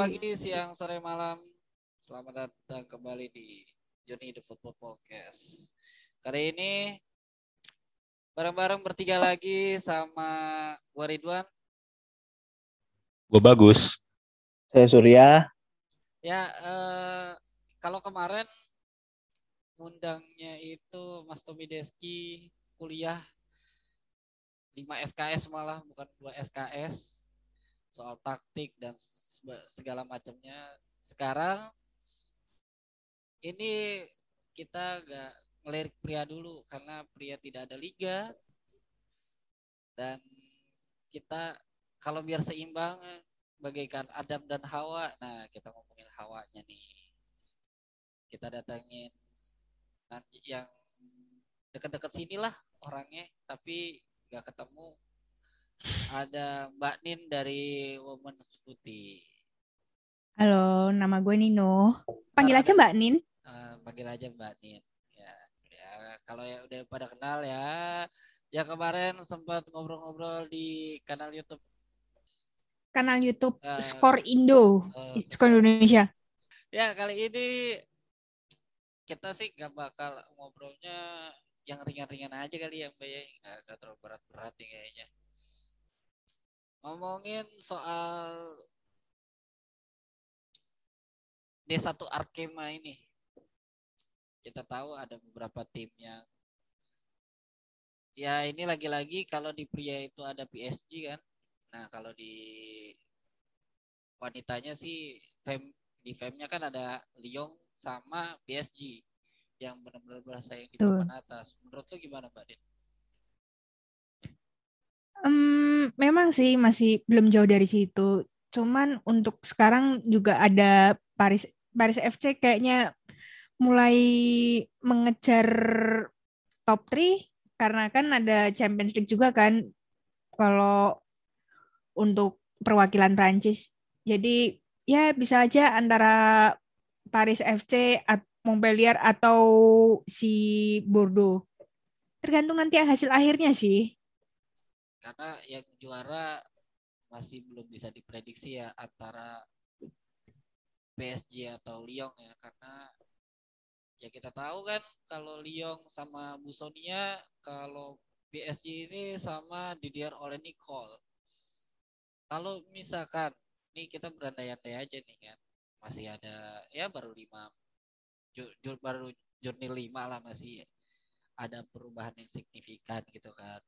Selamat pagi, siang, sore, malam. Selamat datang kembali di Johnny the Football Podcast. Kali ini bareng-bareng bertiga lagi sama gua Ridwan. Gue bagus. Saya Surya. Ya, eh, kalau kemarin undangnya itu Mas Tommy Deski kuliah 5 SKS malah bukan 2 SKS soal taktik dan segala macamnya. Sekarang ini kita gak ngelirik pria dulu karena pria tidak ada liga dan kita kalau biar seimbang bagaikan Adam dan Hawa. Nah, kita ngomongin Hawanya nih. Kita datangin nanti yang dekat-dekat sinilah orangnya, tapi nggak ketemu ada Mbak Nin dari Women's Footy. Halo, nama gue Nino. Panggil aja Mbak Nin. Uh, panggil aja Mbak Nin. Ya, ya kalau ya udah pada kenal ya. Ya kemarin sempat ngobrol-ngobrol di kanal YouTube. Kanal YouTube uh, Skor Indo, uh, Skor Indonesia. Ya kali ini kita sih gak bakal ngobrolnya yang ringan-ringan aja kali ya Mbak ya. Gak, terlalu berat-berat kayaknya ngomongin soal D1 Arkema ini. Kita tahu ada beberapa tim yang ya ini lagi-lagi kalau di pria itu ada PSG kan. Nah, kalau di wanitanya sih fem di femnya kan ada Lyon sama PSG yang benar-benar bersaing di papan atas. Menurut lo gimana, Mbak Din? Um, memang sih masih belum jauh dari situ. Cuman untuk sekarang juga ada Paris Paris FC kayaknya mulai mengejar top 3 karena kan ada Champions League juga kan kalau untuk perwakilan Prancis. Jadi ya bisa aja antara Paris FC, Montpellier atau si Bordeaux. Tergantung nanti hasil akhirnya sih karena yang juara masih belum bisa diprediksi ya antara PSG atau Lyon ya. Karena ya kita tahu kan kalau Lyon sama Busonia kalau PSG ini sama Didier oleh Nicole kalau misalkan nih kita berandai-andai aja nih kan masih ada ya baru lima jur, baru jurnal lima lah masih ada perubahan yang signifikan gitu kan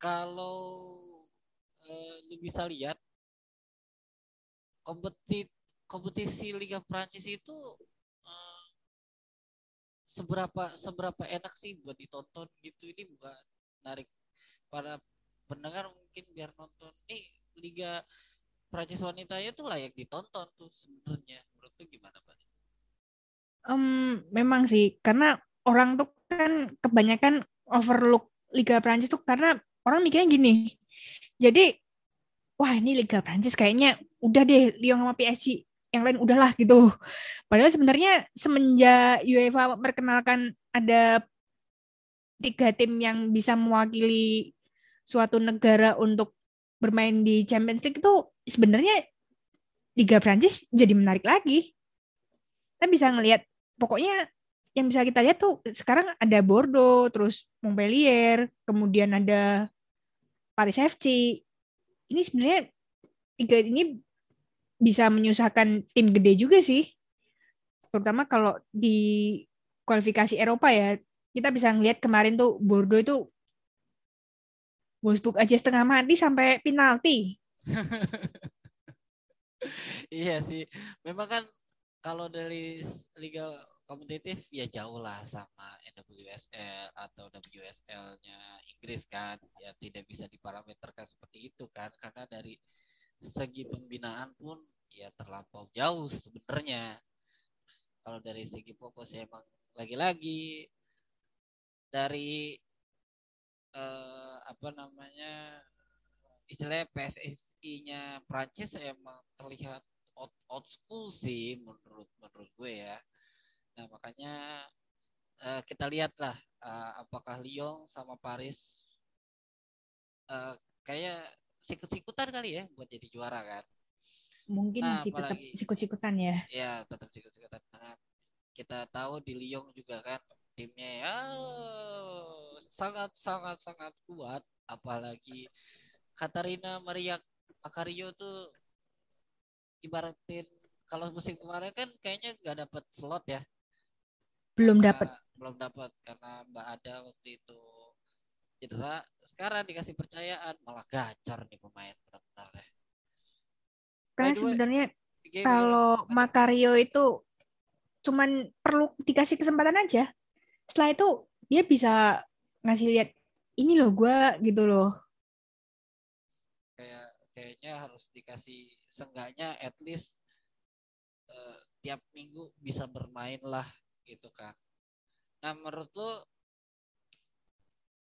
kalau uh, lu bisa lihat kompetisi kompetisi Liga Prancis itu uh, seberapa seberapa enak sih buat ditonton gitu? Ini bukan narik para pendengar mungkin biar nonton. Nih Liga Prancis wanitanya tuh layak ditonton tuh sebenarnya. Menurut tuh gimana pak? Um, memang sih. Karena orang tuh kan kebanyakan overlook Liga Prancis tuh karena orang mikirnya gini. Jadi wah ini Liga Prancis kayaknya udah deh Lyon sama PSG yang lain udahlah gitu. Padahal sebenarnya semenjak UEFA memperkenalkan ada tiga tim yang bisa mewakili suatu negara untuk bermain di Champions League itu sebenarnya Liga Prancis jadi menarik lagi. Kita bisa ngelihat pokoknya yang bisa kita lihat tuh sekarang ada Bordeaux, terus Montpellier, kemudian ada Paris FC. Ini sebenarnya tiga ini bisa menyusahkan tim gede juga sih. Terutama kalau di kualifikasi Eropa ya. Kita bisa ngelihat kemarin tuh Bordeaux itu Wolfsburg aja setengah mati sampai penalti. iya sih. Memang kan kalau dari Liga kompetitif ya jauh lah sama NWSL atau WSL-nya Inggris kan ya tidak bisa diparameterkan seperti itu kan karena dari segi pembinaan pun ya terlampau jauh sebenarnya. Kalau dari segi fokus ya emang lagi-lagi dari eh, apa namanya istilahnya PSSI-nya Prancis emang terlihat old, old school sih menurut menurut gue ya. Nah makanya uh, kita lihatlah uh, apakah Lyon sama Paris uh, kayak sikut-sikutan kali ya buat jadi juara kan. mungkin Nah, masih tetap apalagi- sikut-sikutan ya. ya tetap sikut-sikutan Nah, kita tahu di Lyon juga kan timnya ya sangat sangat sangat kuat apalagi Katarina Maria Makario tuh ibaratin kalau musim kemarin kan kayaknya nggak dapat slot ya Belum dapat. Belum dapat karena Mbak Ada waktu itu cedera sekarang dikasih percayaan malah gacor nih pemain benar-benar deh Karena the way, sebenarnya kalau? Makario itu cuman perlu dikasih kesempatan aja. Setelah itu dia bisa ngasih lihat ini loh gua gitu loh. kayak kayaknya harus dikasih seenggaknya at least eh, tiap minggu bisa bermain lah gitu kan. Nah menurut lo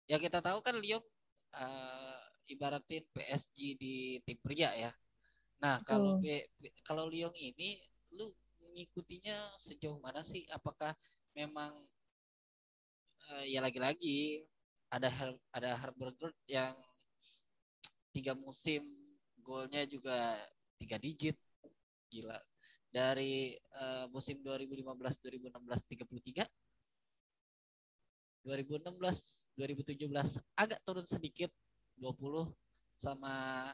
ya kita tahu kan Lyon eh, ibaratin PSG di tim pria ya. Nah kalau kalau Lyon ini lu mengikutinya sejauh mana sih? Apakah memang eh, ya lagi-lagi ada Her ada Herberger yang tiga musim golnya juga tiga digit gila dari eh, musim 2015 2016 33 2016 2017 agak turun sedikit 20 sama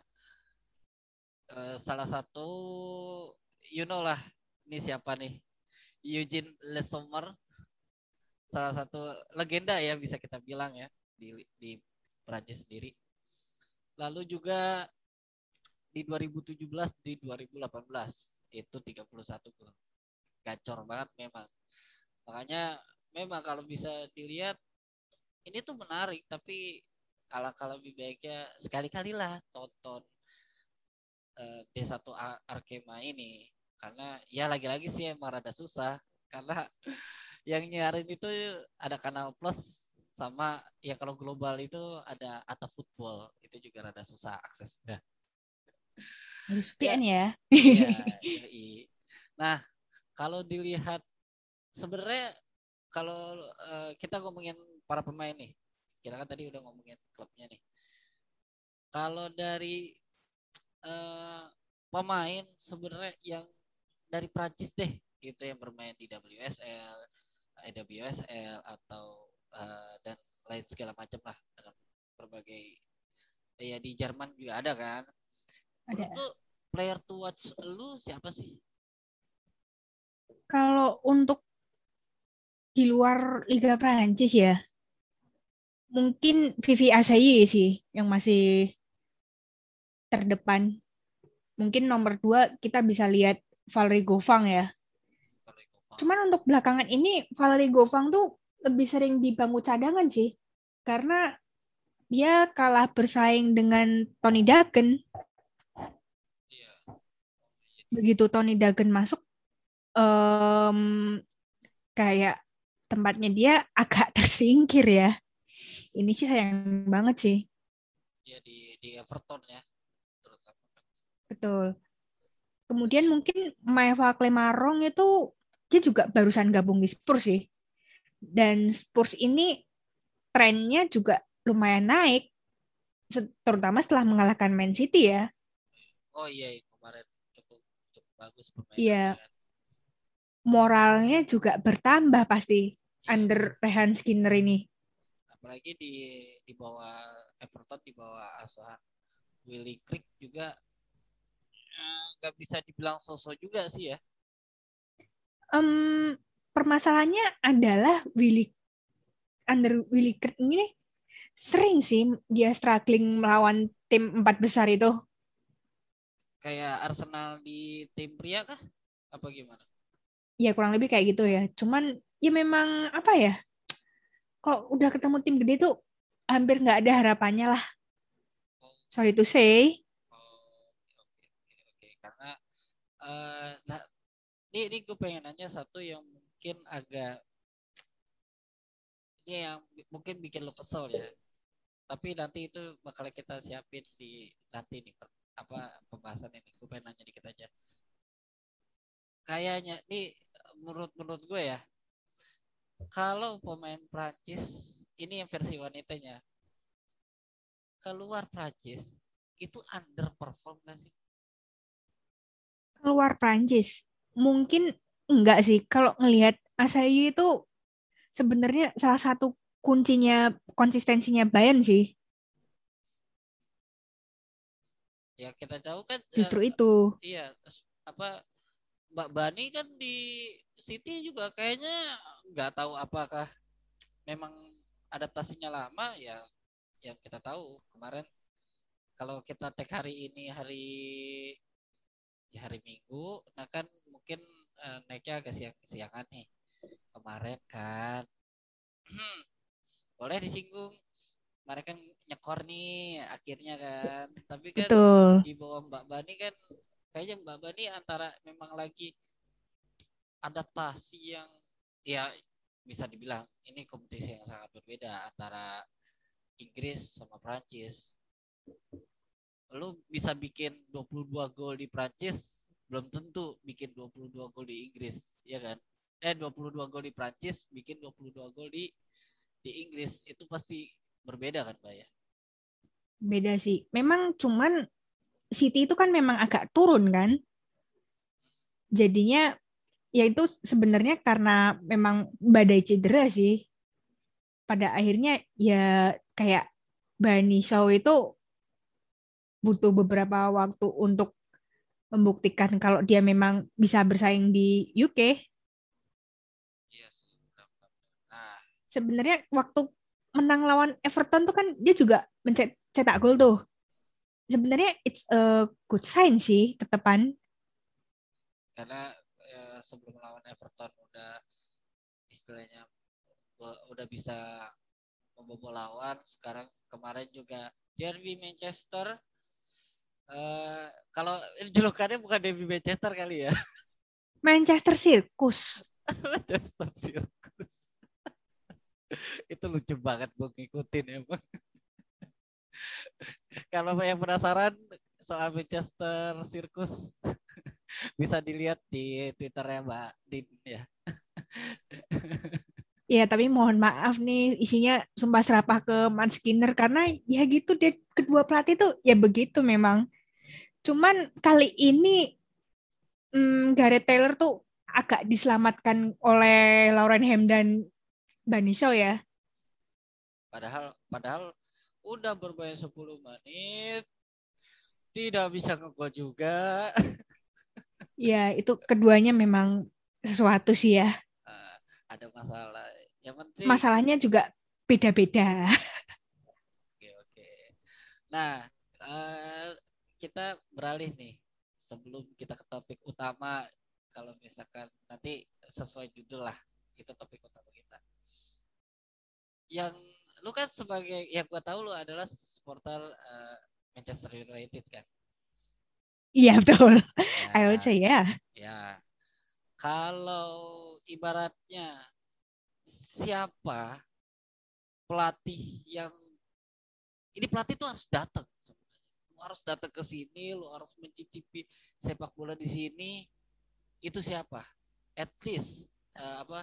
eh, salah satu you know lah ini siapa nih? Eugene Le Sommer salah satu legenda ya bisa kita bilang ya di di Prancis sendiri. Lalu juga di 2017 di 2018 itu 31 gol. Gacor banget memang. Makanya memang kalau bisa dilihat ini tuh menarik tapi alangkah lebih baiknya sekali-kali lah tonton eh, D1 A- Arkema ini karena ya lagi-lagi sih emang rada susah karena yang nyiarin itu ada kanal plus sama ya kalau global itu ada Ata Football itu juga rada susah aksesnya. Harus VPN ya. Iya, yoi. Nah, kalau dilihat sebenarnya kalau eh, kita ngomongin para pemain nih, kita kan tadi udah ngomongin klubnya nih. Kalau dari eh, pemain sebenarnya yang dari Prancis deh, gitu yang bermain di WSL, EWSL atau eh, dan lain segala macam lah dengan berbagai ya di Jerman juga ada kan. Ada. Lu player to watch lu siapa sih? Kalau untuk di luar Liga Prancis ya, mungkin Vivi Asayi sih yang masih terdepan. Mungkin nomor dua kita bisa lihat Valery Gofang ya. Cuman untuk belakangan ini Valery Gofang tuh lebih sering di cadangan sih. Karena dia kalah bersaing dengan Tony Dagen. Begitu Tony Dagen masuk, em, kayak tempatnya dia agak tersingkir ya. Ini sih sayang banget sih. Dia di di Everton ya. Betul. Kemudian mungkin Maeva Klemarong itu dia juga barusan gabung di Spurs sih. Dan Spurs ini trennya juga lumayan naik. Terutama setelah mengalahkan Man City ya. Oh iya iya, kemarin cukup cukup bagus permainannya. Iya. Moralnya juga bertambah pasti under Rehan Skinner ini. Apalagi di di bawah Everton di bawah asuhan Willy Creek juga eh, nggak bisa dibilang sosok juga sih ya. Em, permasalahannya adalah Willy under Willy Kirk ini sering sih dia struggling melawan tim empat besar itu. Kayak Arsenal di tim pria kah? Apa gimana? Ya kurang lebih kayak gitu ya. Cuman ya memang apa ya? Kalau udah ketemu tim gede tuh hampir nggak ada harapannya lah. Sorry to say. Oh, karena eh nah, ini ini gue pengen nanya satu yang mungkin agak ini yang mungkin bikin lo kesel ya. Tapi nanti itu bakal kita siapin di nanti nih apa pembahasan ini. Gue pengen nanya dikit aja. Kayaknya nih menurut menurut gue ya, kalau pemain Prancis ini yang versi wanitanya keluar Prancis itu underperform gak sih? keluar Prancis mungkin enggak sih. Kalau ngelihat Asayi itu sebenarnya salah satu kuncinya konsistensinya Bayern sih. Ya kita tahu kan justru eh, itu. iya apa Mbak Bani kan di City juga kayaknya nggak tahu apakah memang adaptasinya lama ya yang kita tahu. Kemarin kalau kita tag hari ini hari ya hari Minggu nah kan mungkin eh, naiknya agak siang siangan nih kemarin kan. Boleh disinggung kemarin kan nyekor nih akhirnya kan. Tapi kan betul. di bawah Mbak Bani kan kayaknya Mbak Bani antara memang lagi adaptasi yang ya bisa dibilang ini kompetisi yang sangat berbeda antara Inggris sama Prancis. Lu bisa bikin 22 gol di Prancis belum tentu bikin 22 gol di Inggris, ya kan? Eh 22 gol di Prancis bikin 22 gol di di Inggris itu pasti berbeda kan, Mbak ya? beda sih memang cuman City itu kan memang agak turun kan jadinya ya itu sebenarnya karena memang badai cedera sih pada akhirnya ya kayak Bani Shaw itu butuh beberapa waktu untuk membuktikan kalau dia memang bisa bersaing di UK Iya sih. benar-benar. Nah, sebenarnya waktu menang lawan Everton tuh kan dia juga mencetak gol tuh sebenarnya it's a good sign sih tetepan. Karena eh, sebelum lawan Everton udah istilahnya udah bisa membobol lawan. Sekarang kemarin juga derby Manchester eh kalau julukannya bukan derby Manchester kali ya. Manchester Circus. Manchester Circus. Itu lucu banget gue ngikutin emang kalau yang penasaran soal Manchester Circus bisa dilihat di Twitternya Mbak Din ya Ya, tapi mohon maaf nih isinya sumpah serapah ke Man Skinner karena ya gitu deh kedua pelatih tuh ya begitu memang. Cuman kali ini hmm, Gareth Taylor tuh agak diselamatkan oleh Lauren Ham dan Bani Shaw ya. Padahal padahal udah bermain 10 menit tidak bisa ngegol juga. Ya, itu keduanya memang sesuatu sih ya. Eh, ada masalah. Yang penting Masalahnya juga beda-beda. Oke, oke. Nah, eh, kita beralih nih sebelum kita ke topik utama kalau misalkan nanti sesuai judul lah itu topik utama kita. Yang lu kan sebagai yang gua tahu lu adalah supporter eh, Manchester United kan. Iya, betul. Ya, I would say ya. ya. Kalau ibaratnya siapa pelatih yang ini pelatih tuh harus datang sebenarnya. Lu harus datang ke sini, lu harus mencicipi sepak bola di sini. Itu siapa? At least eh, apa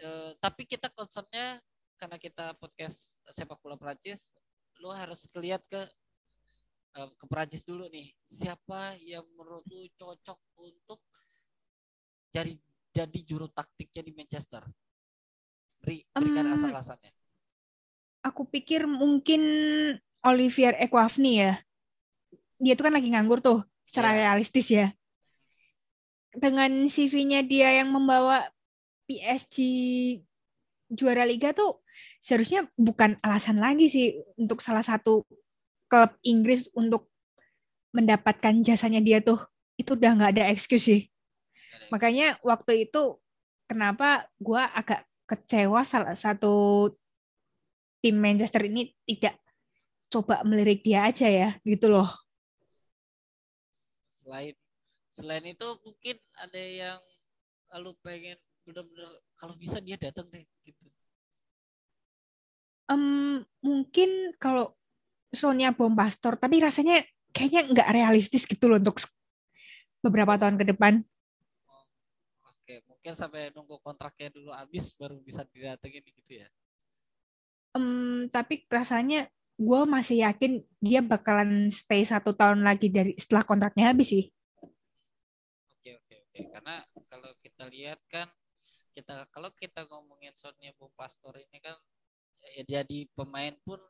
eh, tapi kita concernnya karena kita podcast sepak bola Prancis, lu harus kelihat ke eh, ke Prancis dulu nih. Siapa yang menurut lu cocok untuk jadi jadi juru taktiknya di Manchester? Beri, berikan Em, asal-asalnya. Aku pikir mungkin Olivier Ekwafni ya. Dia tuh kan lagi nganggur tuh secara Iya. realistis ya. Dengan CV-nya dia yang membawa PSG juara liga tuh seharusnya bukan alasan lagi sih untuk salah satu klub Inggris untuk mendapatkan jasanya dia tuh. Itu udah nggak ada excuse sih. Makanya waktu itu kenapa gua agak kecewa salah satu tim Manchester ini tidak coba melirik dia aja ya gitu loh. Selain selain itu mungkin ada yang lu pengen bener-bener kalau bisa dia datang deh gitu. Em, mungkin kalau Sonia Bompastor tapi rasanya kayaknya nggak realistis gitu loh untuk beberapa tahun ke depan. Oke, mungkin sampai nunggu kontraknya dulu habis baru bisa didatengin gitu ya. Em, tapi rasanya gue masih yakin dia bakalan stay satu tahun lagi dari setelah kontraknya habis sih. nih karena kalau kita lihat kan kita kalau kita ngomongin Sonia Pastor ini kan ya jadi pemain pun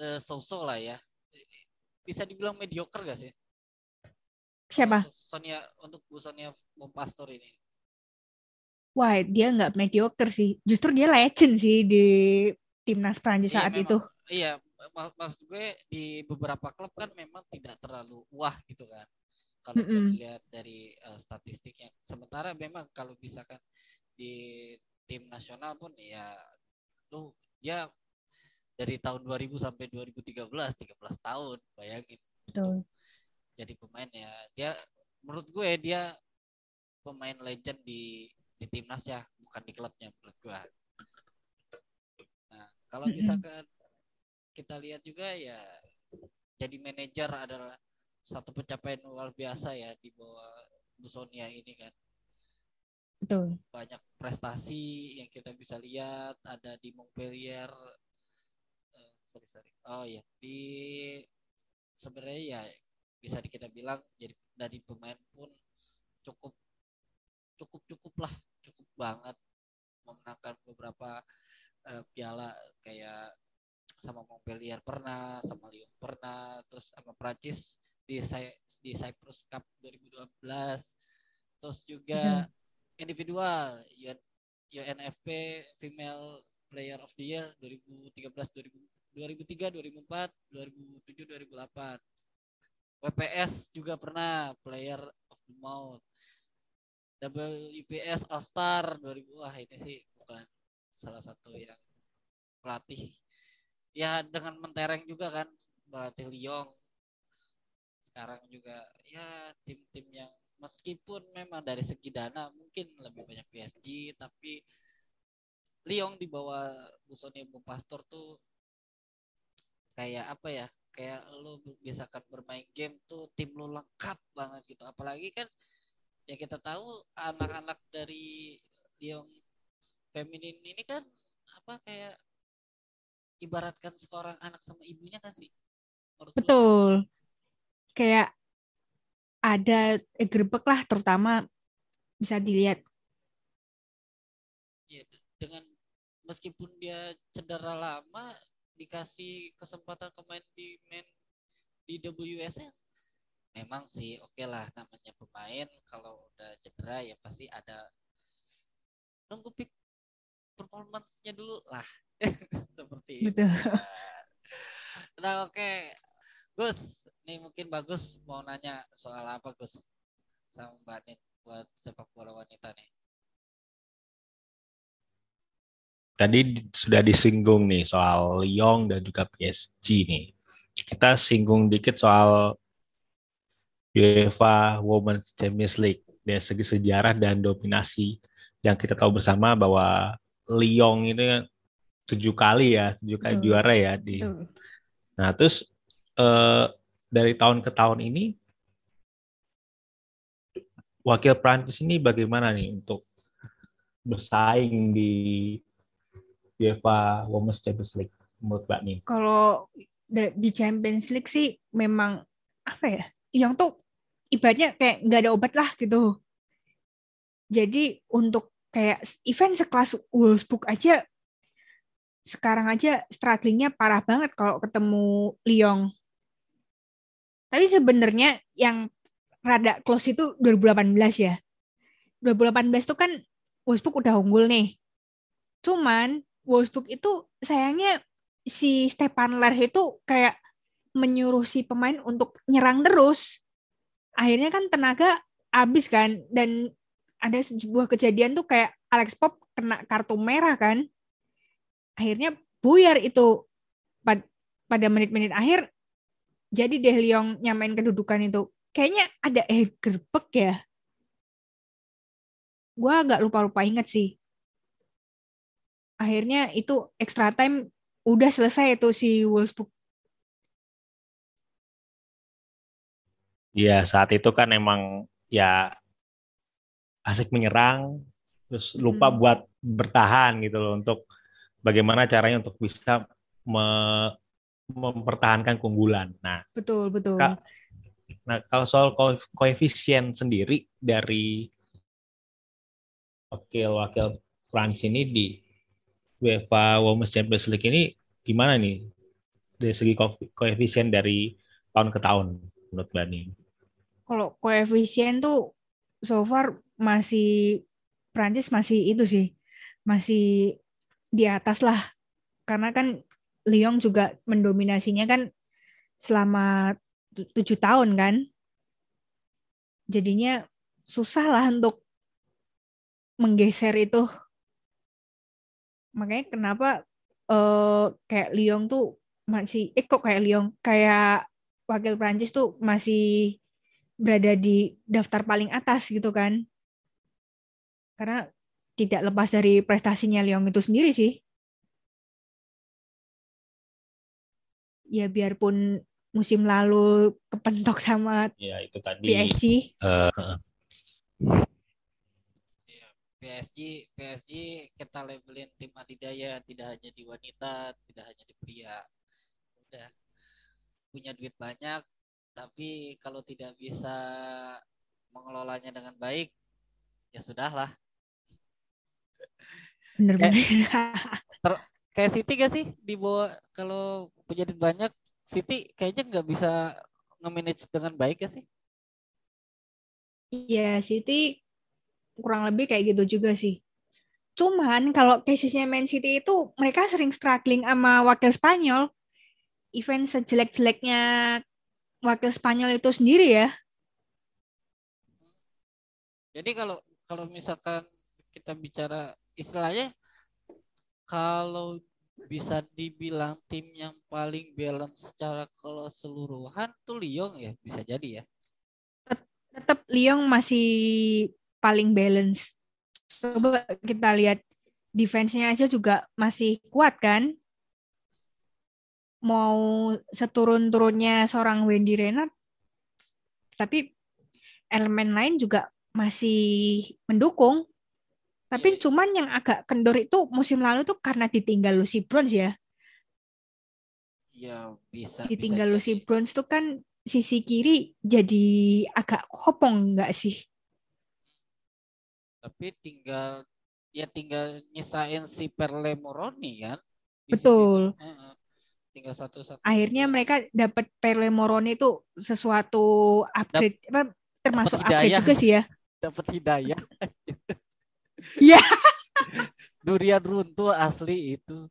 eh, so-so lah ya bisa dibilang mediocre gak sih Siapa? Sonia untuk Bu Sonia Pastor ini Wah, dia nggak mediocre sih. Justru dia legend sih di timnas Prancis Iya, saat memang- itu. Iya, mak- maksud gue di beberapa klub kan memang tidak terlalu wah gitu kan. Kalau kita Mm-mm. lihat dari eh, statistiknya. Sementara memang kalau misalkan di tim nasional pun ya lu dia dari tahun 2000 sampai 2013 13 tahun bayangin. Betul. jadi pemain ya dia menurut gue dia pemain legend di di timnas ya bukan di klubnya menurut gue. Nah kalau misalkan kita lihat juga ya jadi manajer adalah satu pencapaian luar biasa ya di bawah Bu Sonia ini kan Betul. banyak prestasi yang kita bisa lihat ada di Montpellier Eh, sorry sorry. Oh ya di sebenarnya ya bisa kita bilang jadi dari pemain pun cukup cukup cukup lah cukup banget memenangkan beberapa eh, piala kayak sama Montpellier pernah sama Lyon pernah terus sama Prancis di Cy- di Cyprus Cup 2012 terus juga individual UN- UNFP Female Player of the Year 2013 2000 2003 2004 2007 2008 WPS juga pernah Player of the Month. WPS All Star 2000 wah ini sih bukan salah satu yang pelatih. Ya dengan mentereng juga kan pelatih Lyon sekarang juga ya tim-tim yang meskipun memang dari segi dana mungkin lebih banyak PSG tapi Lyon di bawah Busoni Pastor tuh kayak apa ya kayak lu biasakan bermain game tuh tim lu lengkap banget gitu apalagi kan ya kita tahu anak-anak dari Lyon feminin ini kan apa kayak ibaratkan seorang anak sama ibunya kan sih Menurut lu? Betul. Kayak ada eh, grebek lah terutama bisa dilihat. Ya, de- dengan meskipun dia cedera lama dikasih kesempatan kemain di main di WSL memang sih oke lah namanya pemain kalau udah cedera ya pasti ada nunggu peak performance-nya dulu lah seperti itu. Betul. Nah oke Gus nih mungkin bagus mau nanya soal apa Gus sama Mbak Nin buat sepak bola wanita nih Tadi di- sudah disinggung nih soal Lyon dan juga PSG nih. Kita singgung dikit soal UEFA Women's Champions League dari segi sejarah dan dominasi yang kita tahu bersama bahwa Lyon itu tujuh kali ya, tujuh kali Betul. juara ya di. Betul. Nah terus eh, dari tahun ke tahun ini wakil Prancis ini bagaimana nih untuk bersaing di UEFA Women's Champions League menurut Mbak Nin? Kalau di Champions League sih memang apa ya? Yang tuh ibaratnya kayak nggak ada obat lah gitu. Jadi untuk kayak event sekelas Wolfsburg aja sekarang aja strugglingnya parah banget kalau ketemu Lyon. Tapi sebenarnya yang rada close itu 2018 ya. 2018 itu kan Wolfsburg udah unggul nih. Cuman Wolfsburg itu sayangnya si Stepan Ler itu kayak menyuruh si pemain untuk nyerang terus. Akhirnya kan tenaga habis kan dan ada sebuah kejadian tuh kayak Alex Pop kena kartu merah kan. Akhirnya buyar itu Pad- pada menit-menit akhir jadi deh Lyon nyamain kedudukan itu. Kayaknya ada eh gerbek ya. Gua agak lupa-lupa inget sih. Akhirnya itu extra time udah selesai itu si Wolfsburg. Iya saat itu kan emang ya asik menyerang, terus lupa Hmm. buat bertahan gitu loh untuk bagaimana caranya untuk bisa me- mempertahankan keunggulan. Nah, Betul, betul. Kak, Nah, kalau soal ko- koefisien sendiri dari wakil-wakil Prancis ini di UEFA Women's Champions League ini gimana nih dari segi koefisien dari tahun ke tahun menurut Bani? Kalau koefisien tuh so far masih Prancis masih itu sih masih di atas lah karena kan Lyon juga mendominasinya kan selama tujuh tahun kan. Jadinya susah lah untuk menggeser itu. Makanya kenapa uh, kayak Lyon tuh masih eh kok kayak Lyon kayak wakil Prancis tuh masih berada di daftar paling atas gitu kan. Karena tidak lepas dari prestasinya Lyon itu sendiri sih ya biarpun musim lalu kepentok sama ya itu tadi. PSG uh, PSG PSG kita labelin tim adidaya tidak hanya di wanita tidak hanya di pria. Udah punya duit banyak tapi kalau tidak bisa mengelolanya dengan baik ya sudahlah. Bener-bener. Kayak, kayak City gak sih di bawah kalau punya duit banyak City kayaknya nggak bisa nge-manage dengan baik ya sih Iya, City kurang lebih kayak gitu juga sih. Cuman kalau casesnya Man City itu mereka sering struggling sama wakil Spanyol event sejelek-jeleknya wakil Spanyol itu sendiri ya. Jadi kalau kalau misalkan kita bicara istilahnya kalau bisa dibilang tim yang paling balance secara keseluruhan tuh Lyon ya bisa jadi ya. Tetap Lyon masih paling balance. Coba kita lihat defense-nya aja juga masih kuat kan? mau seturun-turunnya seorang Wendy Renard, tapi elemen lain juga masih mendukung. Tapi yeah. cuman yang agak kendor itu musim lalu tuh karena ditinggal Lucy Bronze ya. Ya bisa. Ditinggal bisa Lucy Bronze tuh kan sisi kiri jadi agak kopong nggak sih? Tapi tinggal ya tinggal nyesain si Perle Moroni kan. Betul. Sisi, uh tinggal satu satu akhirnya mereka dapat Perle Moroni itu sesuatu upgrade Dap, apa termasuk upgrade juga sih ya dapat hidayah Iya. durian runtuh asli itu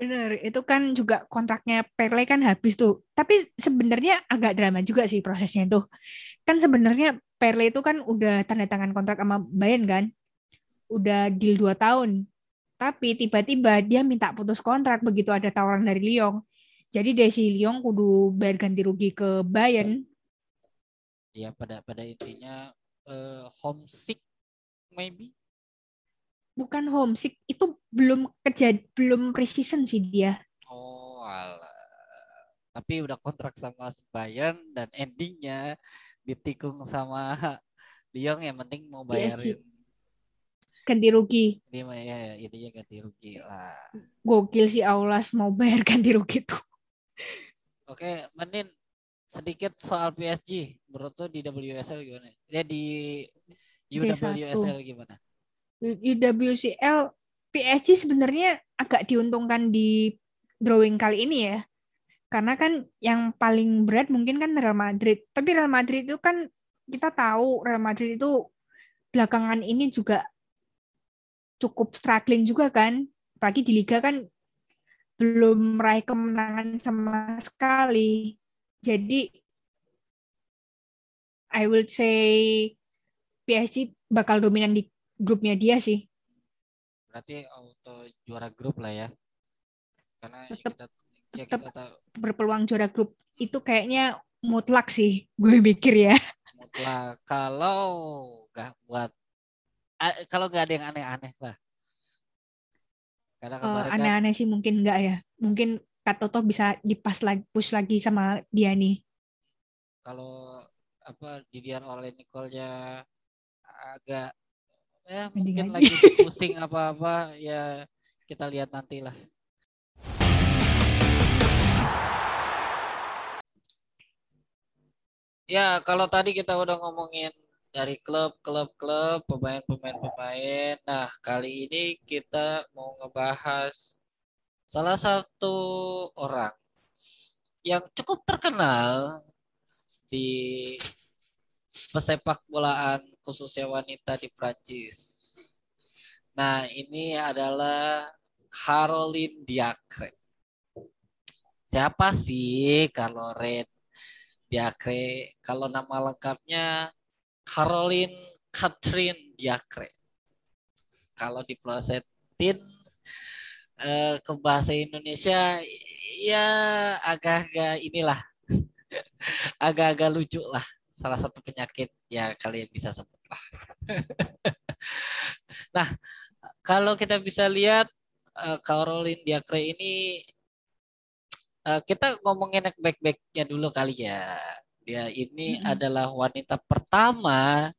bener itu kan juga kontraknya Perle kan habis tuh tapi sebenarnya agak drama juga sih prosesnya itu kan sebenarnya Perle itu kan udah tanda tangan kontrak sama Bayern kan udah deal 2 tahun tapi tiba-tiba dia minta putus kontrak begitu ada tawaran dari Lyon. Jadi Desi Lyon kudu bayar ganti rugi ke Bayern. Ya pada pada intinya uh, homesick maybe. Bukan homesick, itu belum kejad belum precision sih dia. Oh, alah. Tapi udah kontrak sama Bayern dan endingnya ditikung sama Lyon yang penting mau iya bayarin ganti rugi. Dia ya, ya intinya ganti rugi lah. Gokil sih Aulas mau bayar ganti rugi tuh. Oke, Menin sedikit soal PSG. Menurut tuh di WSL gimana? Ya di UWSL gimana? UWCL PSG sebenarnya agak diuntungkan di drawing kali ini ya. Karena kan yang paling berat mungkin kan Real Madrid. Tapi Real Madrid itu kan kita tahu Real Madrid itu belakangan ini juga cukup struggling juga kan. Apalagi di liga kan belum meraih kemenangan sama sekali. Jadi I will say PSG bakal dominan di grupnya dia sih. Berarti auto juara grup lah ya. Karena tetap, kita, ya tetap kita tahu. berpeluang juara grup itu kayaknya mutlak sih gue mikir ya. Mutlak. Kalau nggak buat kalau nggak ada yang aneh-aneh lah. Karena oh, aneh-aneh sih mungkin nggak ya. Mungkin Kak Toto bisa dipas lagi push lagi sama dia nih. Kalau apa dilihat oleh Nicole-nya agak ya mungkin lagi pusing apa-apa ya kita lihat nanti lah. Ya, kalau tadi kita udah ngomongin dari klub klub klub pemain pemain pemain nah kali ini kita mau ngebahas salah satu orang yang cukup terkenal di pesepak bolaan khususnya wanita di Prancis. Nah, ini adalah Caroline Diacre. Siapa sih Caroline Diacre? Kalau nama lengkapnya Caroline Catherine Diacre. Kalau diplosetin eh, ke bahasa Indonesia ya agak-agak inilah agak-agak lucu lah salah satu penyakit ya kalian bisa sebut nah kalau kita bisa lihat uh, Caroline Diacre ini uh, kita ngomongin back-backnya dulu kali ya dia ini mm-hmm. adalah wanita pertama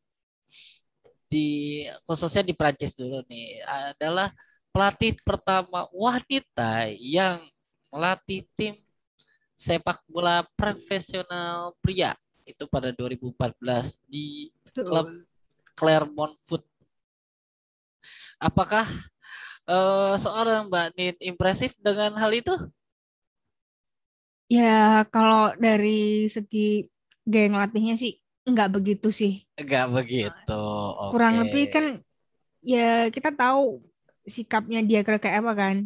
di khususnya di Prancis dulu nih adalah pelatih pertama wanita yang melatih tim sepak bola profesional pria itu pada 2014 di Betul. klub Clermont Foot. Apakah uh, seorang Mbak Nin impresif dengan hal itu? Ya, kalau dari segi geng latihnya sih nggak begitu sih. Nggak begitu. Kurang lebih kan ya kita tahu sikapnya dia kayak apa kan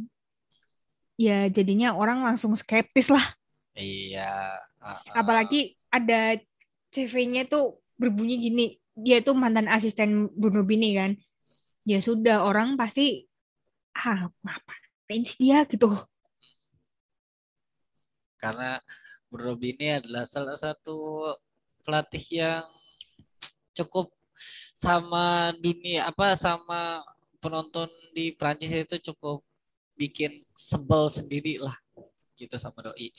ya jadinya orang langsung skeptis lah. Iya. Uh, Apalagi ada CV-nya tuh berbunyi gini, dia tuh mantan asisten Bruno Bini kan. Ya sudah orang pasti ah ngapain sih dia gitu. Karena Bruno Bini adalah salah satu pelatih yang cukup sama dunia apa sama penonton di Prancis itu cukup bikin sebel sendiri lah gitu sama doi.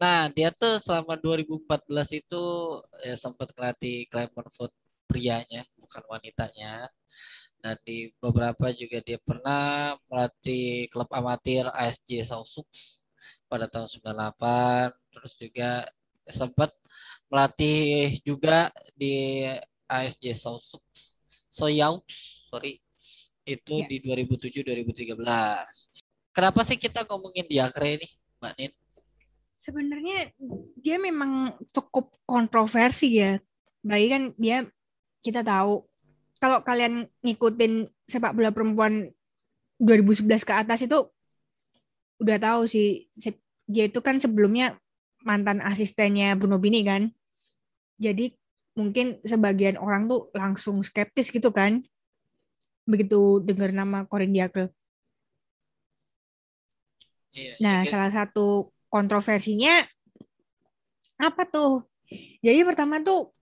Nah dia tuh selama 2014 itu ya sempat ngelatih Clermont Foot prianya bukan wanitanya. Dan di beberapa juga dia pernah melatih klub amatir ASJ Sausux pada tahun 98. Terus juga sempat melatih juga di ASJ Sausux Soyaux sorry itu ya. di 2007 2013 Kenapa sih kita ngomongin Diakre ini, Mbak Nin? Sebenarnya dia memang cukup kontroversi ya. Baik kan dia kita tahu kalau kalian ngikutin sepak bola perempuan 2011 ke atas itu udah tahu sih dia itu kan sebelumnya mantan asistennya Bruno Bini kan. Jadi mungkin sebagian orang tuh langsung skeptis gitu kan begitu dengar nama Corin Diacre. Iya, nah, iya. salah satu kontroversinya apa tuh? Jadi pertama tuh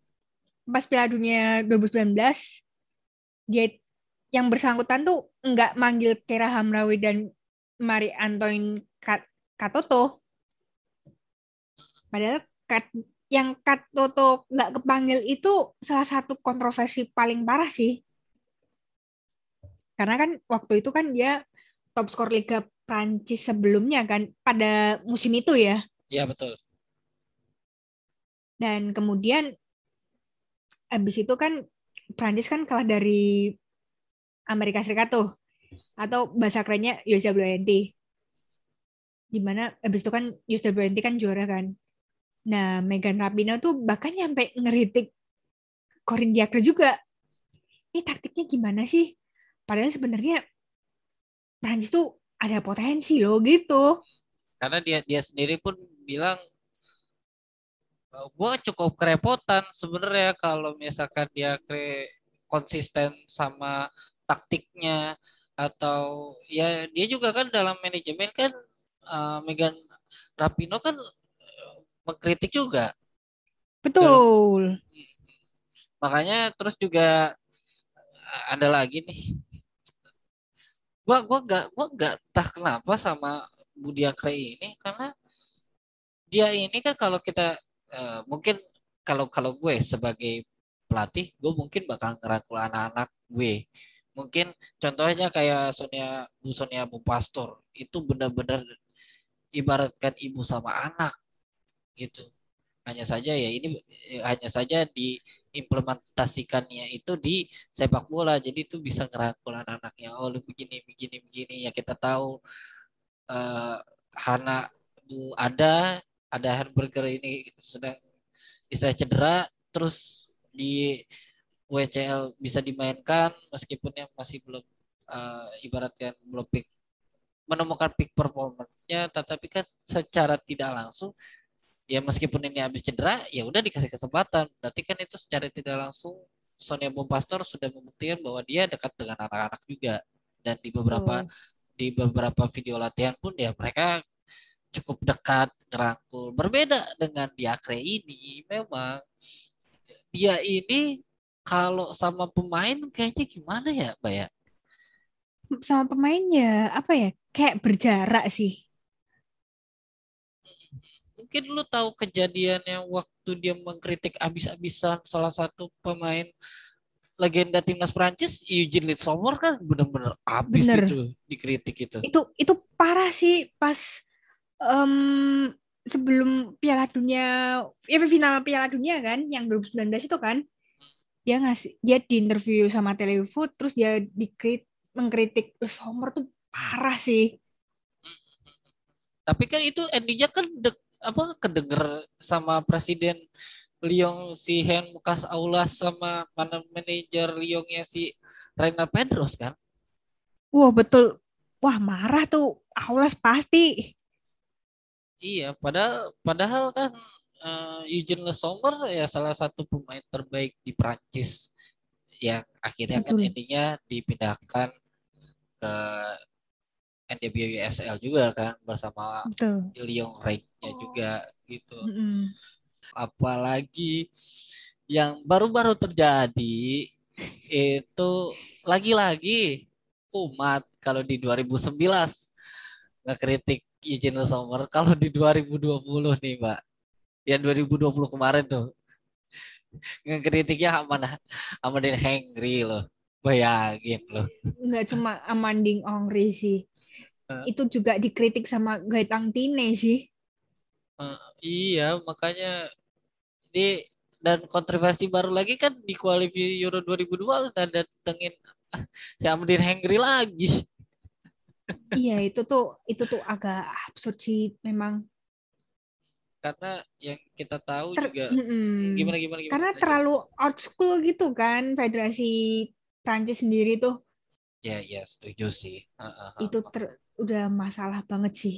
pas Piala Dunia 2019 dia yang bersangkutan tuh nggak manggil Kera Hamrawi dan Mari Antoine Katoto. Padahal Kat, yang Katoto nggak kepanggil itu salah satu kontroversi paling parah sih. Karena kan waktu itu kan dia top skor Liga Prancis sebelumnya kan pada musim itu ya. Iya betul. Dan kemudian habis itu kan Prancis kan kalah dari Amerika Serikat tuh atau bahasa kerennya USWNT. Di mana habis itu kan USWNT kan juara kan. Nah, Megan Rapinoe tuh bahkan nyampe ngeritik Corin Diacre juga. Ini taktiknya gimana sih? Padahal sebenarnya Prancis tuh ada potensi loh gitu. Karena dia dia sendiri pun bilang gue cukup kerepotan sebenarnya kalau misalkan dia kre konsisten sama taktiknya atau ya dia juga kan dalam manajemen kan uh, Megan Rapino kan uh, mengkritik juga. Betul. Hmm. Makanya terus juga ada lagi nih gua gua gak gua gak tak kenapa sama Budia Kray ini karena dia ini kan kalau kita uh, mungkin kalau kalau gue sebagai pelatih gue mungkin bakal ngerangkul anak-anak gue. Mungkin contohnya kayak Sonia Bu Sonia Bu Pastor itu benar-benar ibaratkan ibu sama anak gitu. Hanya saja ya ini eh, hanya saja diimplementasikannya itu di sepak bola jadi itu bisa ngerangkul anak-anaknya. Oh lu begini begini begini ya kita tahu uh, Hana Bu ada ada Herberger ini sedang bisa cedera terus di WCL bisa dimainkan meskipun yang masih belum uh, ibaratkan belum pick menemukan peak performance-nya tetapi kan secara tidak langsung ya meskipun ini habis cedera ya udah dikasih kesempatan berarti kan itu secara tidak langsung Sonia Bompastor sudah membuktikan bahwa dia dekat dengan anak-anak juga dan di beberapa oh. di beberapa video latihan pun ya mereka cukup dekat ngerangkul berbeda dengan Diakre ini memang dia ini kalau sama pemain kayaknya gimana ya Mbak ya sama pemainnya apa ya kayak berjarak sih mungkin lu tahu kejadian yang waktu dia mengkritik abis-abisan salah satu pemain legenda timnas Prancis Eugene Sommer kan benar-benar abis Bener. itu dikritik itu. Itu itu parah sih pas um, sebelum Piala Dunia ya final Piala Dunia kan yang 2019 itu kan dia ngasih dia di interview sama Telefoot terus dia dikrit mengkritik Sommer tuh parah sih. Tapi kan itu endingnya kan de, apa kedenger sama presiden Lyon si Hen Mukas Aulas sama mana manajer Lyonnya si Reina Pedros kan? Wah betul. Wah marah tuh Aulas pasti. Iya, padahal padahal kan uh, Eugene Le Sommer ya salah satu pemain terbaik di Prancis yang akhirnya kan betul. kan endingnya dipindahkan ke NWSL juga kan bersama Betul. Lyon Ray-nya juga gitu. Mm -hmm. Apalagi yang baru-baru terjadi itu lagi-lagi kumat kalau di 2019 ngekritik Eugene Sommer kalau di 2020 nih Mbak. Yang 2020 kemarin tuh. Ngekritiknya mana Amandine Henry loh. Bayangin loh. Nggak cuma Amandine Henry sih. Uh, itu juga dikritik sama Gaetang Tine sih. Uh, iya, makanya ini dan kontroversi baru lagi kan di kualifikasi Euro 2002 nggak datengin si Amdin Hengri lagi. Iya, itu tuh itu tuh agak absurd sih memang. Karena yang kita tahu Ter juga mm, gimana gimana gimana. Karena terlalu old school gitu kan federasi Prancis sendiri tuh. Ya, ya setuju sih. Uh, uh, uh, itu ter, udah masalah banget sih.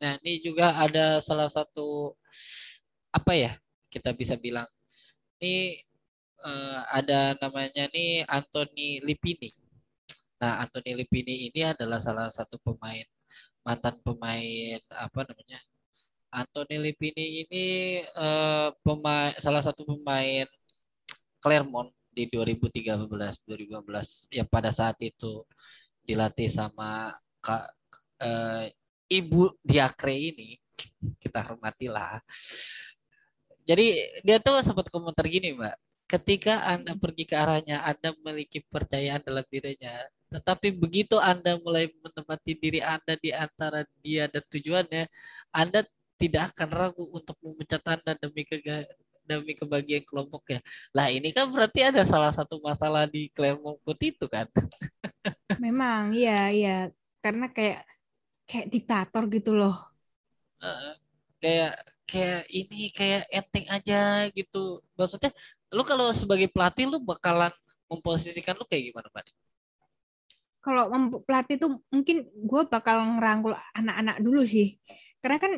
Nah, ini juga ada salah satu apa ya kita bisa bilang ini uh, ada namanya nih Anthony Lipini. Nah, Anthony Lipini ini adalah salah satu pemain mantan pemain apa namanya? Anthony Lipini ini uh, pemain salah satu pemain Clermont di 2013 2015 ya pada saat itu dilatih sama Kak uh, Ibu Diakre ini kita hormatilah. Jadi dia tuh sempat komentar gini, Mbak. Ketika Anda pergi ke arahnya, Anda memiliki percayaan dalam dirinya. Tetapi begitu Anda mulai menempati diri Anda di antara dia dan tujuannya, Anda tidak akan ragu untuk memecat Anda demi ke demi kebahagiaan kelompoknya. Lah ini kan berarti ada salah satu masalah di Claremont itu kan. Memang, iya, iya. Karena kayak kayak diktator gitu loh. Uh, kayak kayak ini kayak enteng aja gitu. Maksudnya lu kalau sebagai pelatih lu bakalan memposisikan lu kayak gimana pak kalau pelatih tuh mungkin gue bakal ngerangkul anak-anak dulu sih karena kan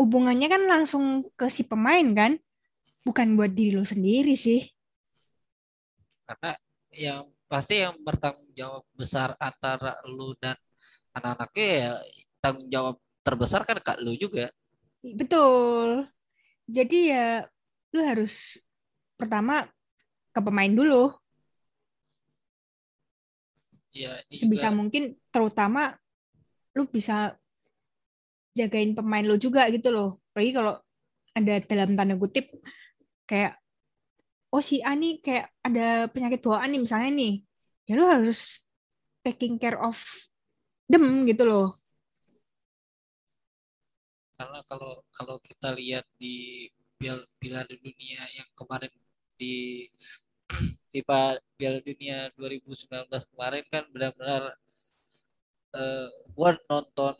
hubungannya kan langsung ke si pemain kan bukan buat diri lu sendiri sih karena yang pasti yang bertanggung jawab besar antara lu dan anak-anaknya ya tanggung jawab terbesar kan kak lu juga. Betul. Jadi ya lu harus pertama ke pemain dulu. Ya, Sebisa juga... mungkin terutama lu bisa jagain pemain lu juga gitu loh. Apalagi kalau ada dalam tanda kutip kayak oh si Ani kayak ada penyakit bawaan nih misalnya nih. Ya lu harus taking care of dem gitu loh karena kalau kalau kita lihat di Piala Dunia yang kemarin di FIFA Piala Dunia 2019 kemarin kan benar-benar uh, gua nonton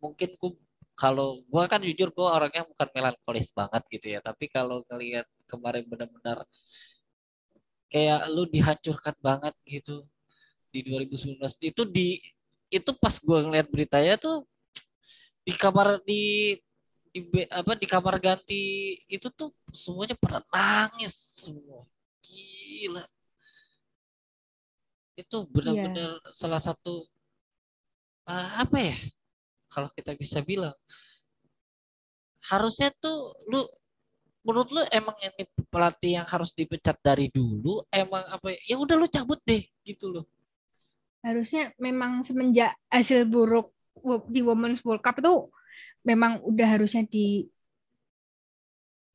mungkin gua kalau gua kan jujur gua orangnya bukan melankolis banget gitu ya tapi kalau ngelihat kemarin benar-benar kayak lu dihancurkan banget gitu di 2019 itu di itu pas gua ngeliat beritanya tuh di kamar di di apa di kamar ganti itu tuh semuanya pernah nangis semua. Gila. Itu benar-benar yeah. salah satu uh, apa ya kalau kita bisa bilang. Harusnya tuh lu menurut lu emang ini pelatih yang harus dipecat dari dulu emang apa ya, ya udah lu cabut deh gitu loh. Harusnya memang semenjak hasil buruk di Women's World Cup itu memang udah harusnya di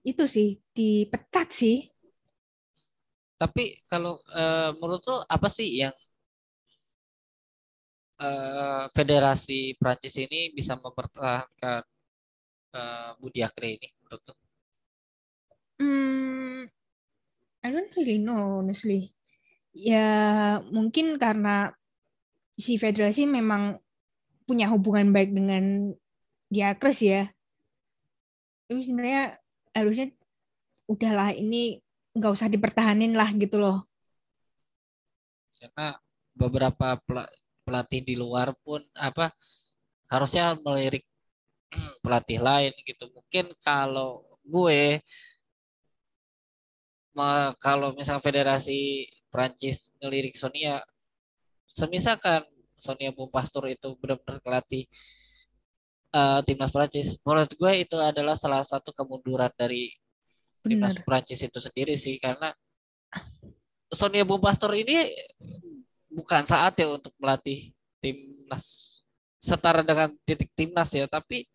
itu sih dipecat sih. Tapi kalau uh, menurut lo apa sih yang uh, federasi Prancis ini bisa mempertahankan uh, Budi Akre ini menurut lo? Hmm, I don't really know honestly. Ya mungkin karena si federasi memang punya hubungan baik dengan diakres ya. Tapi sebenarnya harusnya udahlah ini nggak usah dipertahanin lah gitu loh. Karena beberapa pelatih di luar pun apa harusnya melirik pelatih lain gitu. Mungkin kalau gue kalau misal federasi Prancis ngelirik Sonia semisalkan Sonia Bumpastur itu benar-benar pelatih uh, timnas Prancis. Menurut gue itu adalah salah satu kemunduran dari timnas Prancis itu sendiri sih karena Sonia Bumpastor ini bukan saat ya untuk melatih timnas setara dengan titik timnas ya, tapi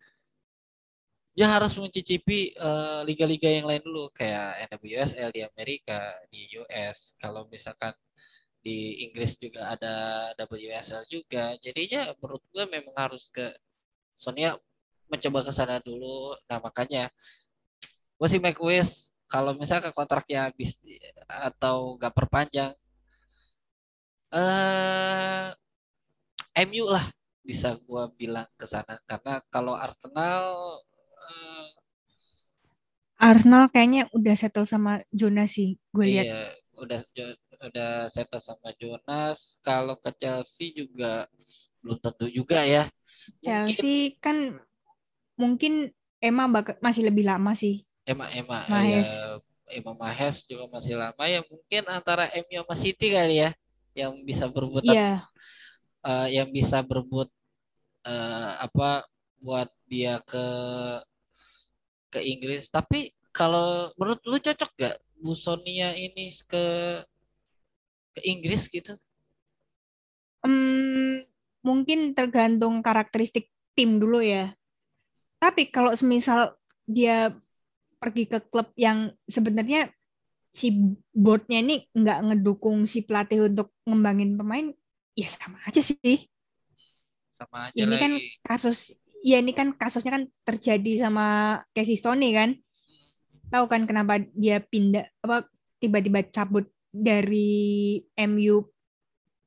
dia harus mencicipi uh, liga-liga yang lain dulu kayak NWSL di Amerika, di US. Kalau misalkan di Inggris juga ada WSL juga. Jadinya menurut gue memang harus ke Sonia mencoba ke sana dulu. Nah makanya gue sih make wish kalau misalnya kontraknya habis atau gak perpanjang, eh MU lah bisa gue bilang ke sana karena kalau Arsenal uh, Arsenal kayaknya udah settle sama Jonas sih gue lihat. Iya, udah udah settle sama Jonas. Kalau ke Chelsea juga belum tentu juga ya. Chelsea mungkin, kan mungkin Emma bak masih lebih lama sih. Emma Emma Mahes. Ya, Emma Mahes juga masih lama ya mungkin antara MU sama City kali ya yang bisa berbuat yeah. uh, yang bisa berbuat uh, apa buat dia ke ke Inggris tapi kalau menurut lu cocok gak Bu Sonia ini ke ke Inggris gitu? Um, mungkin tergantung karakteristik tim dulu ya. Tapi kalau semisal dia pergi ke klub yang sebenarnya si boardnya ini nggak ngedukung si pelatih untuk ngembangin pemain, ya sama aja sih. Sama aja ini kan lagi. kan kasus, ya ini kan kasusnya kan terjadi sama Casey Stoney kan. Tahu kan kenapa dia pindah apa tiba-tiba cabut dari MU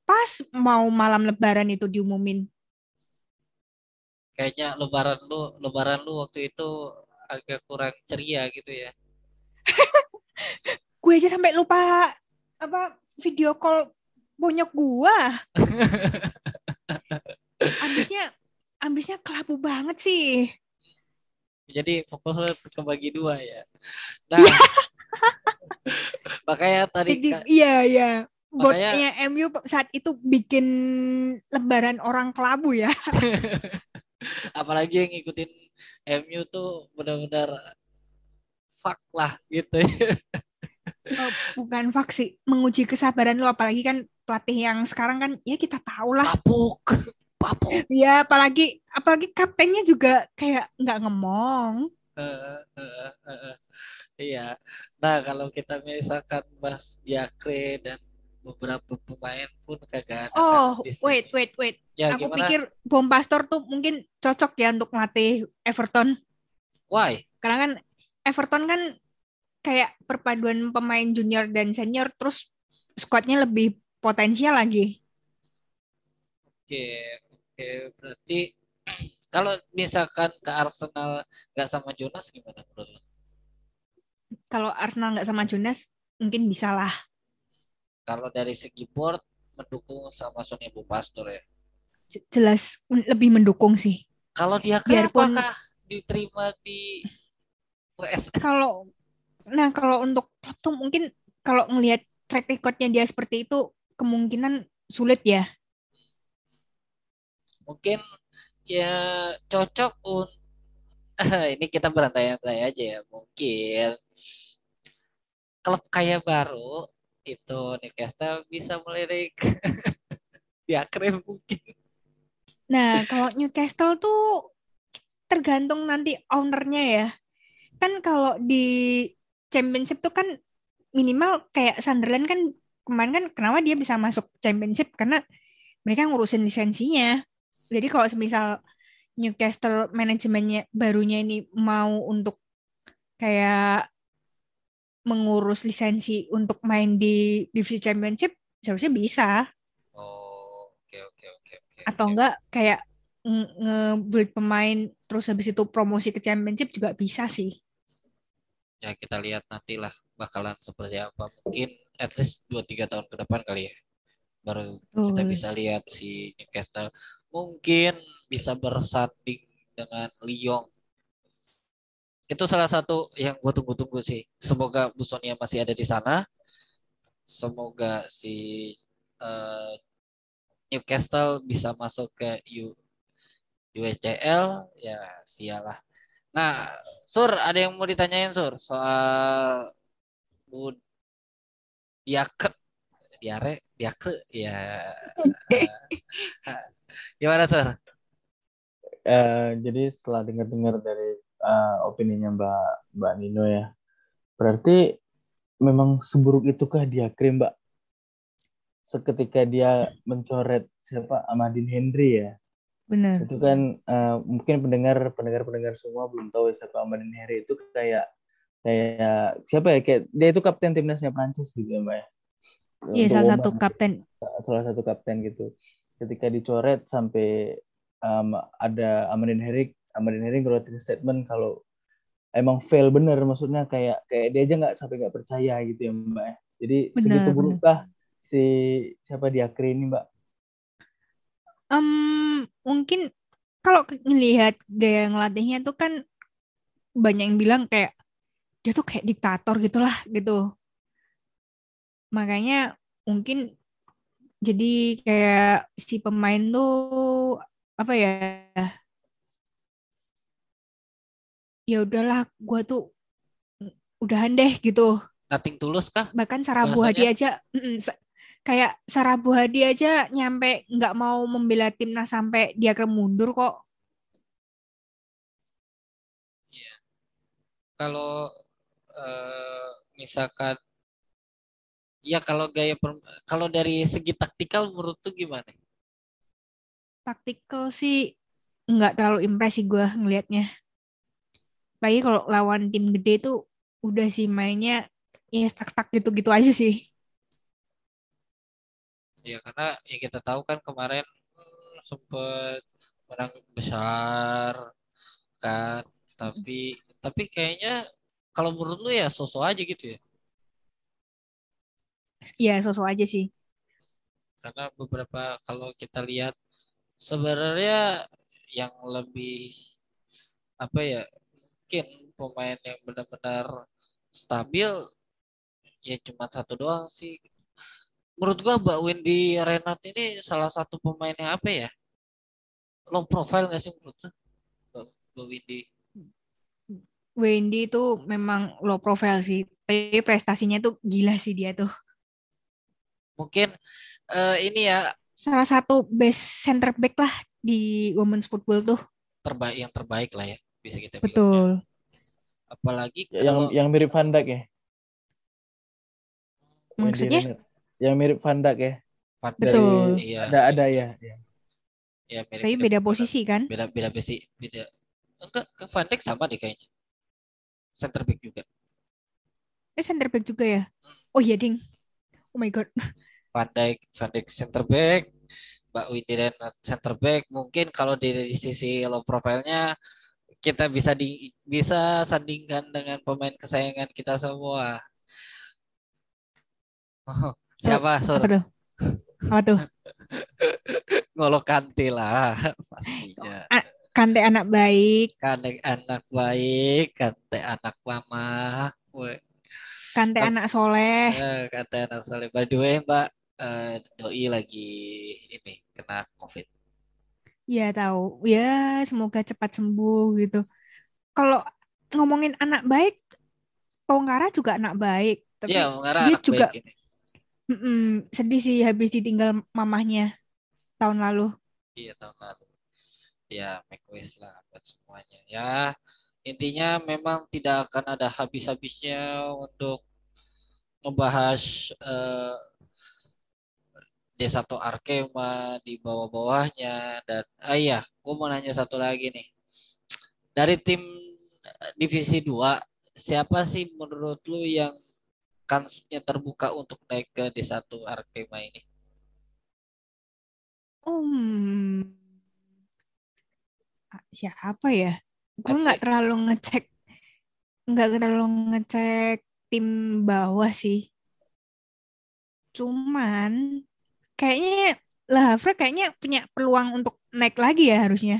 pas mau malam lebaran itu diumumin. Kayaknya lebaran lu lebaran lu waktu itu agak kurang ceria gitu ya. gue aja sampai lupa apa video call bonyok gua. ambisnya ambisnya kelabu banget sih. Jadi fokusnya kebagi dua ya. Nah, makanya tadi iya iya botnya MU saat itu bikin lebaran orang kelabu ya. Apalagi yang ngikutin MU tuh benar-benar fuck lah gitu. oh, bukan fuck sih, menguji kesabaran lo apalagi kan pelatih yang sekarang kan ya kita tahu lah. Papuk. Papuk. Ya apalagi apalagi kaptennya juga kayak nggak ngomong. Uh, uh, uh, uh. Iya. Nah, kalau kita misalkan bahas Diakre dan beberapa pemain pun kagak ada. Oh, wait, wait, wait. Ya, Aku gimana? pikir Bom Pastor tuh mungkin cocok ya untuk melatih Everton. Why? Karena kan Everton kan kayak perpaduan pemain junior dan senior terus squadnya lebih potensial lagi. Oke, oke. Berarti kalau misalkan ke Arsenal nggak sama Jonas gimana menurut lo? Kalau Arsenal nggak sama Jonas mungkin bisa lah. Kalau dari segi board mendukung sama Sonia Bu Pastor ya. Jelas lebih mendukung sih. Kalau dia Biarpun- apakah diterima di US? Kalau nah kalau untuk klub tuh mungkin kalau ngelihat track recordnya dia seperti itu kemungkinan sulit ya. Mungkin ya cocok un ini kita berantai-antai aja ya. Mungkin klub kaya baru itu Newcastle bisa melirik ya keren mungkin. Nah, kalau Newcastle tuh tergantung nanti ownernya ya. Kan kalau di championship tuh kan minimal kayak Sunderland kan kemarin kan kenapa dia bisa masuk championship karena mereka ngurusin lisensinya. Jadi kalau semisal Newcastle manajemennya barunya ini mau untuk kayak mengurus lisensi untuk main di divisi championship seharusnya bisa Oh, oke oke oke oke. atau enggak kayak nge- nge-build pemain terus habis itu promosi ke championship juga bisa sih. Ya kita lihat nantilah bakalan seperti apa. Mungkin at least 2-3 tahun ke depan kali ya. Baru kita Betul. bisa lihat si Newcastle mungkin bisa bersanding dengan Lyon. Itu salah satu yang gue tunggu-tunggu sih. Semoga Busonia masih ada di sana. Semoga si eh, Newcastle bisa masuk ke U- USCL. Ya sialah. Nah, Sur, ada yang mau ditanyain Sur soal Bud Diake, Diare, Diake, ya. Gimana Sur? Eh, jadi setelah dengar-dengar dari eh, opininya Mbak Mbak Nino ya, berarti memang seburuk itukah dia krim Mbak? Seketika dia mencoret siapa Ahmadin Henry ya, Benar. itu kan eh, mungkin pendengar pendengar pendengar semua belum tahu siapa Ahmadin Henry itu kayak kayak siapa ya kayak dia itu kapten timnasnya Prancis gitu ya Mbak ya. Iya, salah satu kapten. salah satu kapten gitu. Ketika dicoret sampai um, ada Amadin Herrick, Amadin Herrick ngeluarin statement kalau emang fail bener, maksudnya kayak kayak dia aja nggak sampai nggak percaya gitu ya Mbak. ya. Jadi Benar, segitu burukkah si siapa Diakri ini Mbak? Em, mungkin kalau ngelihat gaya ngelatihnya tuh kan banyak yang bilang kayak dia tuh kayak diktator gitulah gitu. Makanya mungkin jadi kayak si pemain tuh apa ya? Ya udahlah, gua tuh udahan deh gitu. Nating tulus kah? bahkan Sarah Bahasanya? Buhadi aja mm, sa- kayak Sarah Buhadi aja nyampe nggak mau membela timnas sampai dia ke mundur kok Kalau eh, misalkan ya kalau gaya kalau dari segi taktikal menurut tuh gimana? taktikal sih nggak terlalu impresi gue ngelihatnya lagi kalau lawan tim gede tuh udah sih mainnya ya stuck-stuck gitu-gitu aja sih. Ya karena ya kita tahu kan kemarin hmm, sempet menang besar kan, tapi tapi kayaknya kalau menurut lu ya sosok aja gitu ya. ya sosok aja sih. Karena beberapa kalau kita lihat sebenarnya yang lebih apa ya mungkin pemain yang benar-benar stabil ya cuma satu doang sih. Menurut gua Mbak Wendy Renat ini salah satu pemain yang apa ya? Low profile nggak sih menurut lu? Mbak, Mbak Wendy? Itu memang low profile sih tapi prestasinya tuh gila sih dia tuh Mungkin eh, ini ya salah satu best center back lah di women's football tuh terbaik yang terbaik lah ya bisa kita bilang. ya. betul Apalagi Yang kalau yang mirip Van Dijk ya? Maksudnya. Yang mirip Van Dijk ya? Van Betul. Iya, ada ada ya. ya. ya mirip, tapi beda posisi kan beda beda beda beda enggak ke Van Dijk sama deh kayaknya center back juga. Eh center back juga ya? Oh iya ding. Oh my god. Van Dijk, Van Dijk center back, Mbak Windy center back. Mungkin kalau dari sisi low profile-nya kita bisa di bisa sandingkan dengan pemain kesayangan kita semua. Oh, siapa? Apa Sur? tuh? Apa tuh? Ngolo Kante lah pastinya. Kante anak baik, Kante anak baik, Kante anak mama. Weh. Kante Ap- anak soleh. Eh, Kante anak soleh. By the way, Mbak, eh, doi lagi ini kena COVID. Ya tahu. Ya semoga cepat sembuh gitu. Kalau ngomongin anak baik, Tonggara juga anak baik. Tapi Iya, Ungara dia anak juga baik ini. mm-mm, sedih sih habis ditinggal mamahnya tahun lalu. Iya, tahun lalu. Ya, make wish lah buat semuanya. Ya, intinya memang tidak akan ada habis-habisnya untuk membahas eh, D1 Arkema di bawah-bawahnya dan ah iya, gue mau nanya satu lagi nih. Dari tim eh, divisi 2, siapa sih menurut lu yang kansnya terbuka untuk naik ke D1 Arkema ini? Hmm. Ah, Siapa ya? Gue nggak terlalu ngecek, nggak terlalu ngecek tim bawah sih. Cuman kayaknya Le Havre kayaknya punya peluang untuk naik lagi ya harusnya.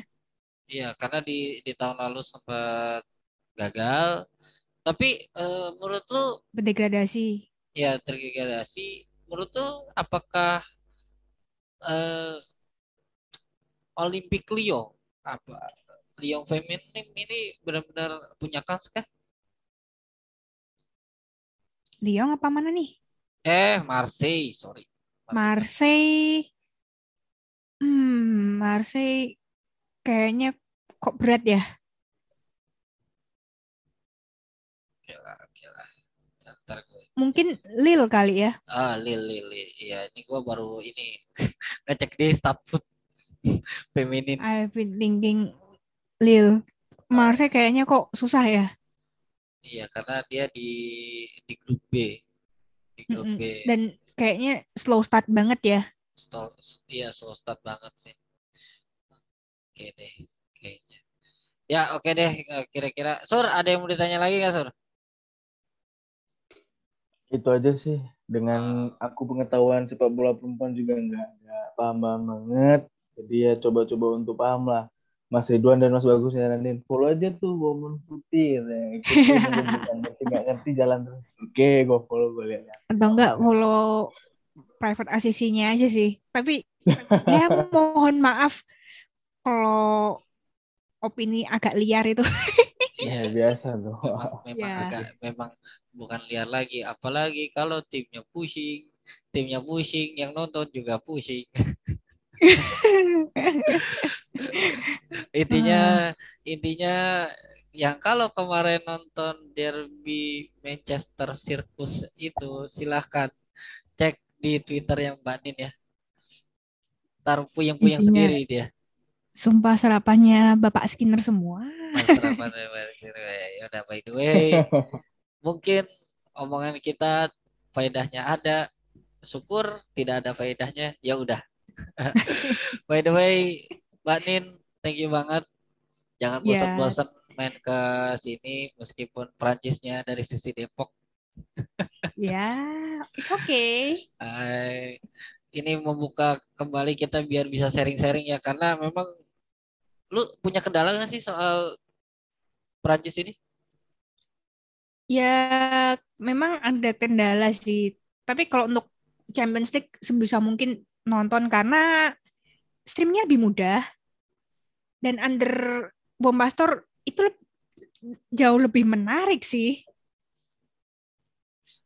Iya, karena di di tahun lalu sempat gagal. Tapi eh, menurut lu Berdegradasi. ya terdegradasi. Menurut lu apakah eh, Olympic Lyon apa Lyon Feminim ini benar-benar punya kans kah? Lyon apa mana nih? Eh, Marseille, sorry. Marseille. Hmm, Marseille kayaknya kok berat ya. Oke lah, oke lah. Ntar gue. Mungkin Lille kali ya. Ah, Lil, Lil, Lil. Iya, ini gue baru ini ngecek di Statfood feminin. I've been thinking Lille. Marseille kayaknya kok susah ya. Iya, karena dia di di grup B. Di grup Mm-mm. B. Dan kayaknya slow start banget ya. Stol, iya, slow start banget sih. Oke deh, kayaknya. Ya, oke deh. eh, Kira-kira. Sur, ada yang mau ditanya lagi nggak, Sur? Itu aja sih. Dengan aku pengetahuan sepak bola perempuan juga nggak nggak paham-paham banget. Jadi ya coba-coba untuk paham lah. Mas Ridwan dan Mas Bagus nyaranin follow aja tuh Women Putih. Bukan ngerti nggak ngerti jalan terus. Oke, gue follow gue lihat. Atau enggak follow private assisi-nya aja sih. Tapi ya mohon maaf kalau opini agak liar itu. Ya biasa tuh. Memang, memang Ya. agak, memang bukan liar lagi. Apalagi kalau timnya pusing, timnya pusing, yang nonton juga pusing. intinya intinya yang kalau kemarin nonton derby Manchester Circus itu silahkan cek di Twitter yang Mbak Nin ya. Taruh puyeng-puyeng Isinya- sendiri dia. Sumpah sarapannya Bapak Skinner semua. Mas Rapan, ya udah by the way. Mungkin omongan kita faedahnya ada. Syukur tidak ada faedahnya. Ya udah. by the way, Mbak Nin, thank you banget. Jangan Ya. bosan-bosan main ke sini meskipun Prancisnya dari sisi Depok. Ya, it's okay. Hai. ini membuka kembali kita biar bisa sharing-sharing ya karena memang lu punya kendala nggak sih soal Prancis ini? Ya, memang ada kendala sih. Tapi kalau untuk Champions League sebisa mungkin nonton karena streamnya lebih mudah. Dan under Bombastor itu leb- jauh lebih menarik sih.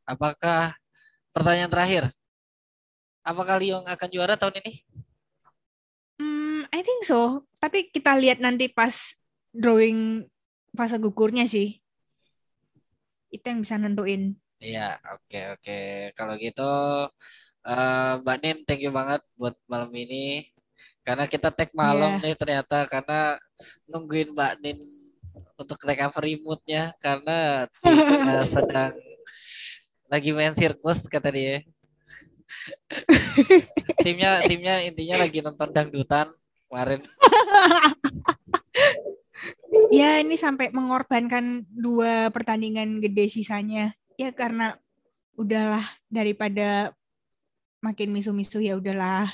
Apakah pertanyaan terakhir? Apakah Lyon akan juara tahun ini? Hmm, I think so. Tapi kita lihat nanti pas drawing fase gugurnya sih. Itu yang bisa nentuin. Iya, oke oke. Kalau gitu eh, Mbak Nin thank you banget buat malam ini. Karena kita tag malam Iya. nih ternyata karena nungguin Mbak Nin untuk recovery moodnya karena timnya sedang lagi main sirkus kata dia. timnya timnya intinya lagi nonton dangdutan kemarin. ya ini sampai mengorbankan dua pertandingan gede sisanya ya karena udahlah daripada makin misu-misu ya udahlah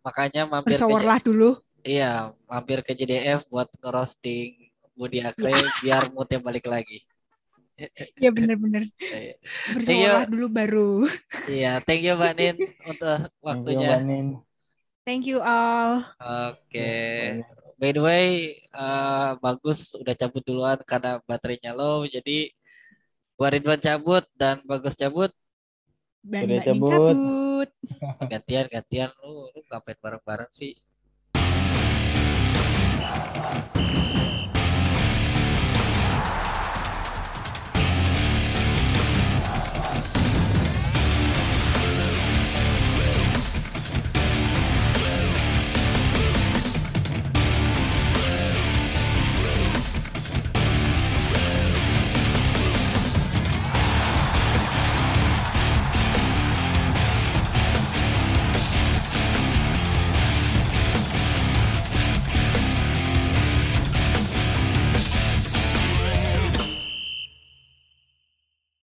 Makanya mampir ke, bersawarlah dulu iya mampir ke JDF buat ngerosting Budi Akre biar moodnya balik lagi. ya bener-bener Iya. bersawarlah dulu baru Iya, thank you Mbak Nin untuk Thank you, waktunya. Mbak Nin. thank you all Oke. By the way, eh, bagus udah cabut duluan karena baterainya low. Jadi buat Ridwan cabut dan bagus cabut dan Sudah Mbak Nin cabut. cabut gantian gantian lu lu ngapain bareng bareng sih?